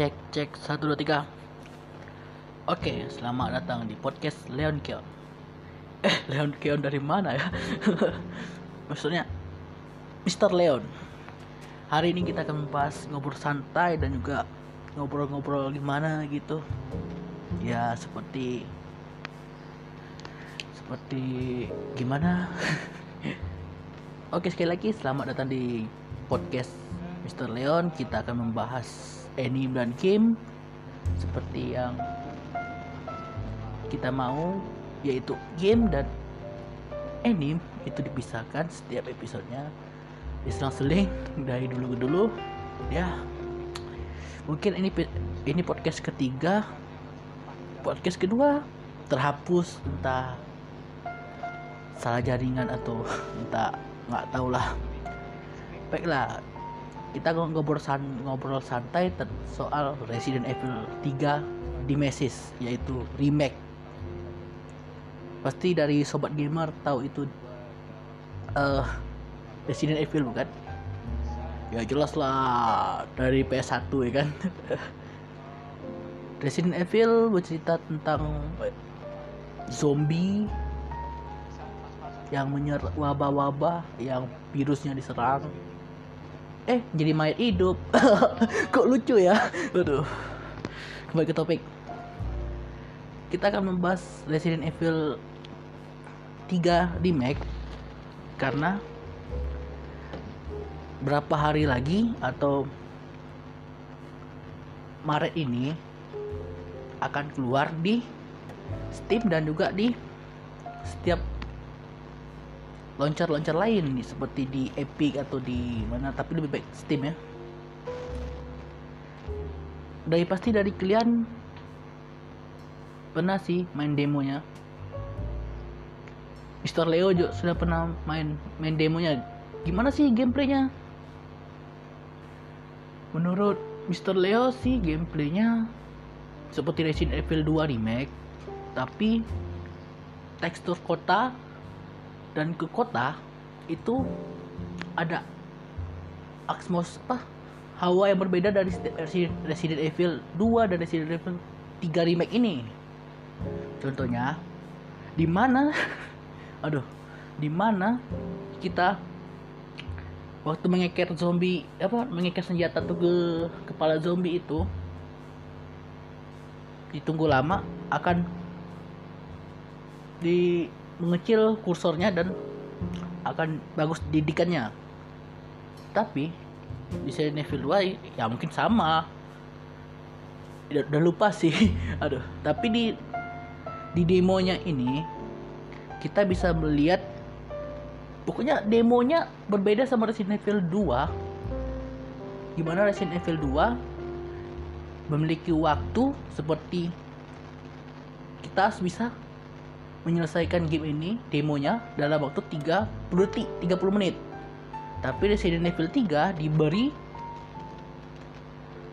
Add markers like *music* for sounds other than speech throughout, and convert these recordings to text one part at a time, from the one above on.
cek cek. Satu dua tiga. Oke selamat datang di podcast Leon Keon. Eh Leon Keon dari mana ya? *laughs* Maksudnya Mr. Leon. Hari ini kita akan membahas ngobrol santai dan juga ngobrol-ngobrol gimana gitu. Ya seperti seperti gimana? *laughs* Oke sekali lagi selamat datang di podcast Mr. Leon. Kita akan membahas anime dan game seperti yang kita mau yaitu game dan anime itu dipisahkan setiap episodenya. Diselang-seling dari dulu ke dulu. Ya mungkin ini ini podcast ketiga. Podcast kedua terhapus entah salah jaringan atau *laughs* entah nggak tahu lah baiklah kita ngobrol san ngobrol santai soal Resident Evil 3 Nemesis yaitu remake. Pasti dari sobat gamer tahu itu uh, Resident Evil bukan? Ya jelas lah dari PS1 ya kan? *laughs* Resident Evil bercerita tentang zombie yang menyerang wabah-wabah yang virusnya diserang eh jadi mayat hidup. *laughs* Kok lucu ya? Aduh. Kembali ke topik. Kita akan membahas Resident Evil 3 remake karena berapa hari lagi atau Maret ini akan keluar di Steam dan juga di setiap launcher-launcher lain nih seperti di Epic atau di mana tapi lebih baik Steam ya. Dari pasti dari kalian pernah sih main demonya? Mister Leo juga sudah pernah main main demonya. Gimana sih gameplaynya? Menurut Mister Leo sih gameplaynya seperti Resident Evil 2 remake tapi tekstur kota dan ke kota itu ada atmos apa hawa yang berbeda dari Resident Evil 2 dan Resident Evil 3 remake ini. Contohnya di mana *laughs* aduh, di mana kita waktu mengeker zombie apa mengeker senjata tuh ke kepala zombie itu ditunggu lama akan di mengecil kursornya dan akan bagus didikannya. Tapi di Resident Evil 2 ya mungkin sama. Udah lupa sih. *laughs* Aduh tapi di di demonya ini kita bisa melihat pokoknya demonya berbeda sama Resident Evil 2 gimana Resident Evil 2 memiliki waktu seperti kita bisa menyelesaikan game ini demonya dalam waktu 30 detik 30 menit. Tapi Resident Evil 3 diberi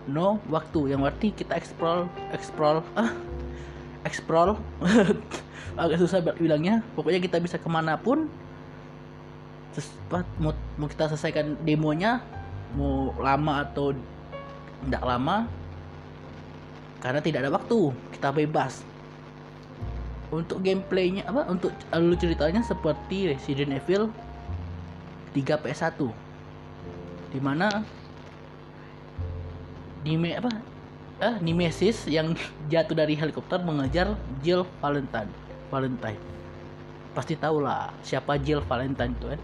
no waktu yang berarti kita explore explore ah explore. *laughs* Agak susah bilangnya. Pokoknya kita bisa ke mana pun mau, mau kita selesaikan demonya mau lama atau tidak lama karena tidak ada waktu kita bebas untuk gameplaynya apa? Untuk alur ceritanya seperti Resident Evil 3 PS1 di mana Nime apa? Eh Nemesis yang *laughs* jatuh dari helikopter mengejar Jill Valentine. Valentine. Pasti tahu lah siapa Jill Valentine itu kan?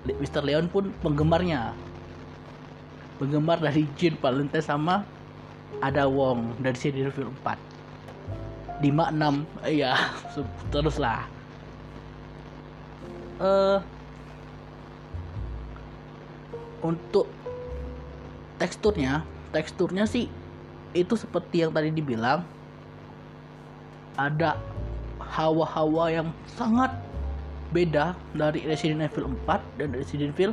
Mr. Leon pun penggemarnya. Penggemar dari Jill Valentine sama ada Wong dari Resident Evil 4 lima enam. Iya teruslah. Uh, untuk teksturnya teksturnya sih itu seperti yang tadi dibilang ada hawa-hawa yang sangat beda dari Resident Evil 4 dan Resident Evil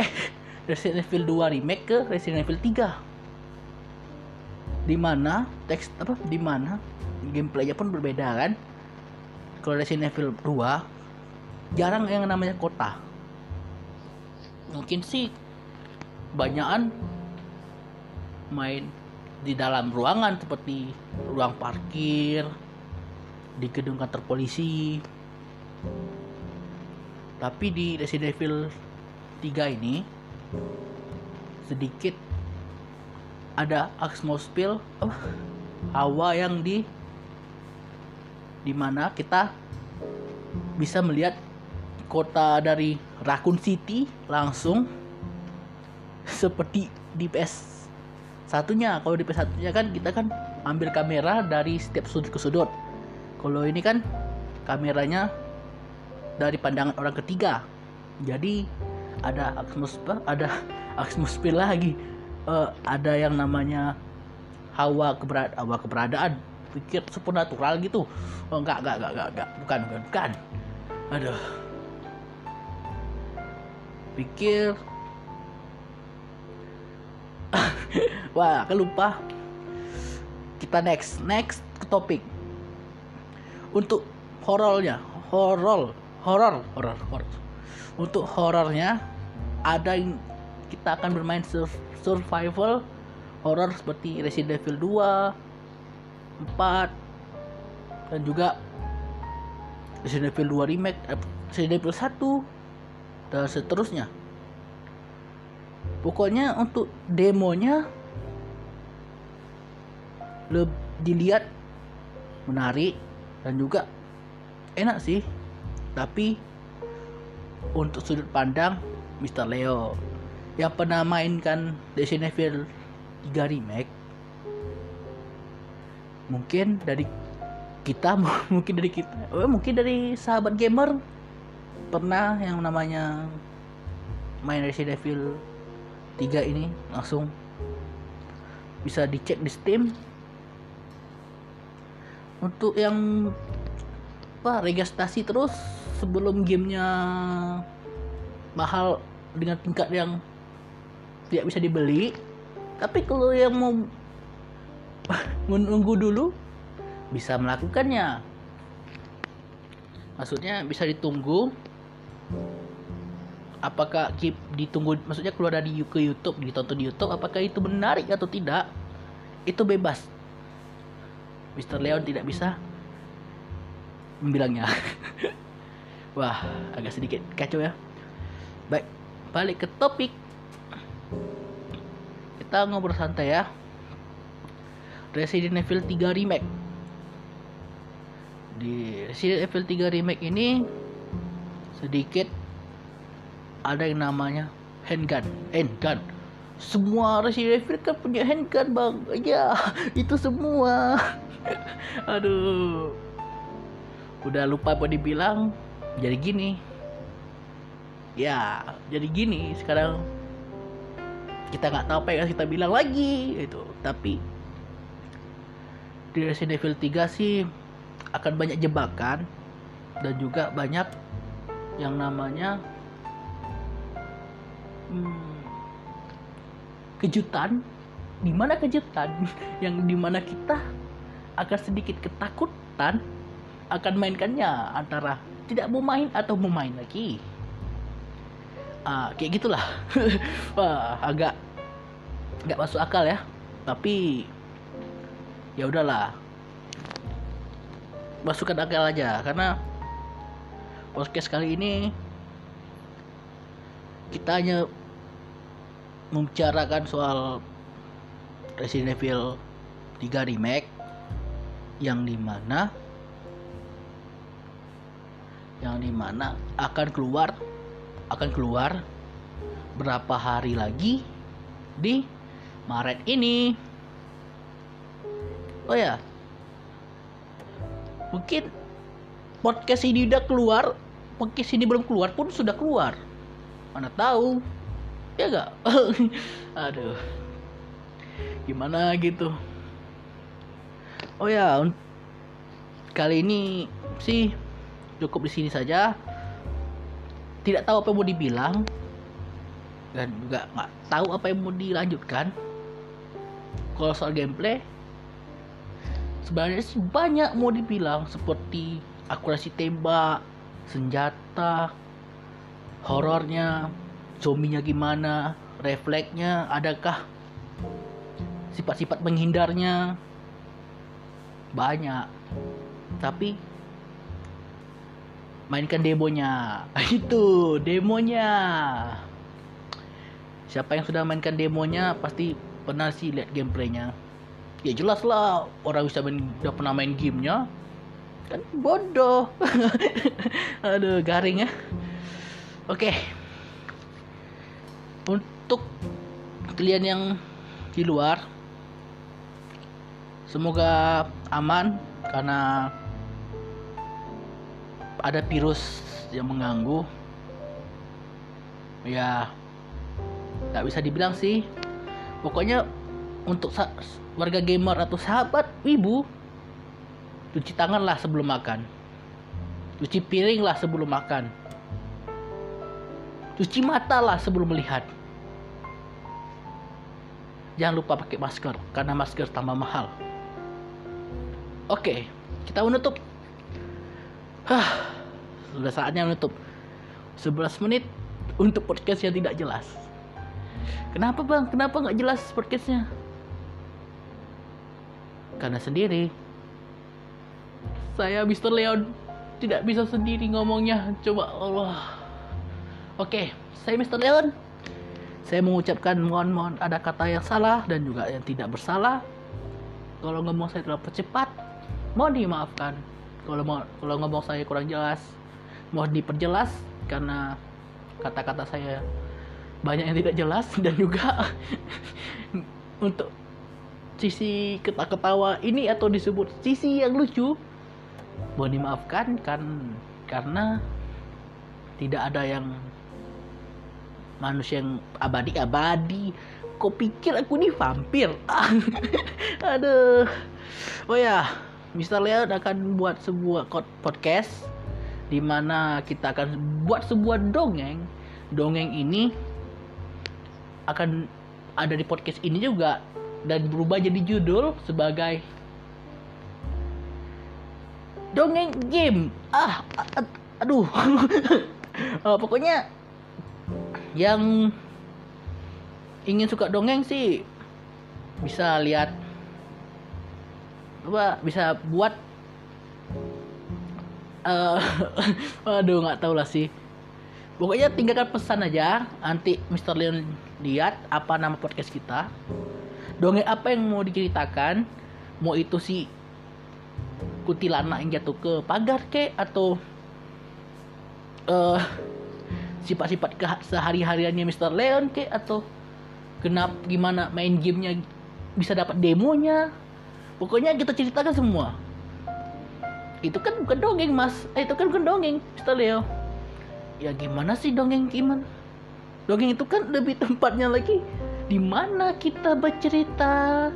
eh Resident Evil 2 remake ke Resident Evil 3 di mana teks apa di mana gameplaynya pun berbeda kan? Kalau Resident Evil 2 jarang yang namanya kota. Mungkin sih banyakan main di dalam ruangan seperti ruang parkir di gedung kantor polisi. Tapi di Resident Evil 3 ini sedikit ada atmosfer oh, hawa yang di di mana kita bisa melihat kota dari Raccoon City langsung seperti di PS satunya. Kalau di PS satunya kan kita kan ambil kamera dari setiap sudut ke sudut. Kalau ini kan kameranya dari pandangan orang ketiga. Jadi ada atmosfer ada atmosfer lagi uh, ada yang namanya hawa keberad hawa keberadaan. Pikir supernatural gitu. Oh enggak enggak enggak enggak, enggak. bukan bukan bukan. Aduh. Pikir. *laughs* Wah aku lupa. Kita next next ke topik. Untuk horornya horor horor horor horor untuk horornya ada yang kita akan bermain survival horror seperti Resident Evil 2 4 dan juga Resident Evil 2 remake eh, Resident Evil 1 dan seterusnya pokoknya untuk demonya lebih dilihat menarik dan juga enak sih tapi untuk sudut pandang Mr. Leo yang pernah mainkan Resident Evil 3 remake. Mungkin dari kita *laughs* mungkin dari kita oh, mungkin dari sahabat gamer pernah yang namanya main Resident Evil 3 ini langsung. Bisa dicek di Steam. Untuk yang apa registrasi terus sebelum gamenya mahal dengan tingkat yang tidak bisa dibeli. Tapi kalau yang mau *laughs* menunggu dulu bisa melakukannya. Maksudnya bisa ditunggu. Apakah keep ditunggu maksudnya keluar dari ke YouTube ditonton di YouTube apakah itu menarik atau tidak? Itu bebas. Mr. Leon tidak bisa membilangnya. *laughs* Wah agak sedikit kacau ya. Baik balik ke topik kita ngobrol santai ya. Resident Evil 3 Remake. Di Resident Evil 3 Remake ini sedikit ada yang namanya handgun. Handgun. Semua Resident Evil kan punya handgun bang. Ya *laughs* itu semua. *laughs* Aduh. Udah lupa apa dibilang jadi gini. Ya jadi gini sekarang kita nggak tahu apa yang kita bilang lagi itu tapi di Resident Evil 3 sih akan banyak jebakan dan juga banyak yang namanya hmm, kejutan. Di mana kejutan? *laughs* Yang di mana kita akan sedikit ketakutan akan mainkannya antara tidak mau main atau mau main lagi. Uh, kayak gitulah. *laughs* Wah agak nggak masuk akal ya. Tapi ya udahlah. Masukkan akal aja karena podcast kali ini kita hanya membicarakan soal Resident Evil 3 remake yang di mana yang di mana akan keluar akan keluar berapa hari lagi di Maret ini. Oh ya, mungkin podcast ini udah keluar, podcast ini belum keluar pun sudah keluar. Mana tahu, ya gak? *laughs* Aduh, gimana gitu? Oh ya, kali ini sih cukup di sini saja. Tidak tahu apa yang mau dibilang dan juga nggak tahu apa yang mau dilanjutkan kalau soal gameplay sebenarnya sih banyak mau dibilang seperti akurasi tembak senjata horornya zombinya gimana refleksnya adakah sifat-sifat menghindarnya? Banyak. Tapi mainkan demonya. *laughs* Itu demonya. Siapa yang sudah mainkan demonya pasti pernah sih lihat gameplaynya. Ya jelas lah orang bisa main, udah pernah main gamenya. Kan bodoh. *laughs* Aduh garing ya. Oke. Untuk kalian yang di luar semoga aman karena ada virus yang mengganggu. Ya nggak bisa dibilang sih pokoknya untuk warga gamer atau sahabat ibu cuci tangan lah sebelum makan. Cuci piring lah sebelum makan. Cuci mata lah sebelum melihat. Jangan lupa pakai masker karena masker tambah mahal. Oke kita menutup. Hah, sudah saatnya menutup. 11 menit untuk podcast yang tidak jelas kenapa bang? Kenapa nggak jelas podcastnya karena sendiri. Saya Mr. Leon tidak bisa sendiri ngomongnya. Coba Allah. Oke saya Mr. Leon. Saya mengucapkan mohon mohon ada kata yang salah dan juga yang tidak bersalah. Kalau ngomong saya terlalu cepat mohon dimaafkan. Kalau mau kalau ngomong saya kurang jelas mohon diperjelas karena kata-kata saya banyak yang tidak jelas *laughs* dan juga untuk sisi ketawa-ketawa ini atau disebut sisi yang lucu mohon dimaafkan kan karena tidak ada yang manusia yang abadi-abadi. Kok pikir aku ini vampir? *laughs* Aduh. Oh ya Mr. Leon akan buat sebuah podcast di mana kita akan buat sebuah dongeng. Dongeng ini akan ada di podcast ini juga dan berubah jadi judul sebagai dongeng game. Ah aduh. Uh, *laughs* pokoknya yang ingin suka dongeng sih bisa lihat apa bisa buat uh, *laughs* aduh nggak tahu lah sih. Pokoknya tinggalkan pesan aja. Nanti Mr. Leon lihat apa nama podcast kita. Dongeng apa yang mau diceritakan? Mau itu si kuntilanak yang jatuh ke pagar ke? Atau uh, sifat-sifat ke sehari-hariannya Mr. Leon ke? Atau kenapa gimana main gamenya bisa dapat demonya? Pokoknya kita ceritakan semua. Itu kan bukan dongeng mas. Eh, itu kan bukan dongeng Mr. Leo. Ya gimana sih dongeng gimana dongeng itu kan lebih tempatnya lagi di mana kita bercerita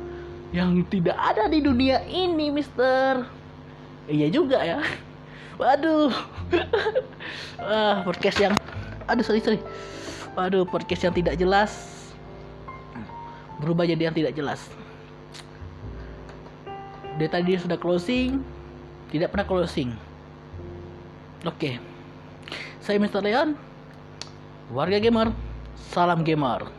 yang tidak ada di dunia ini, Mister. Iya juga ya. Waduh. *laughs* ah, podcast yang aduh sorry sorry. Waduh, podcast yang tidak jelas berubah jadi yang tidak jelas. Dia tadi sudah closing, tidak pernah closing. Oke. Saya Mr. Leon, warga gamer. Salam gamer.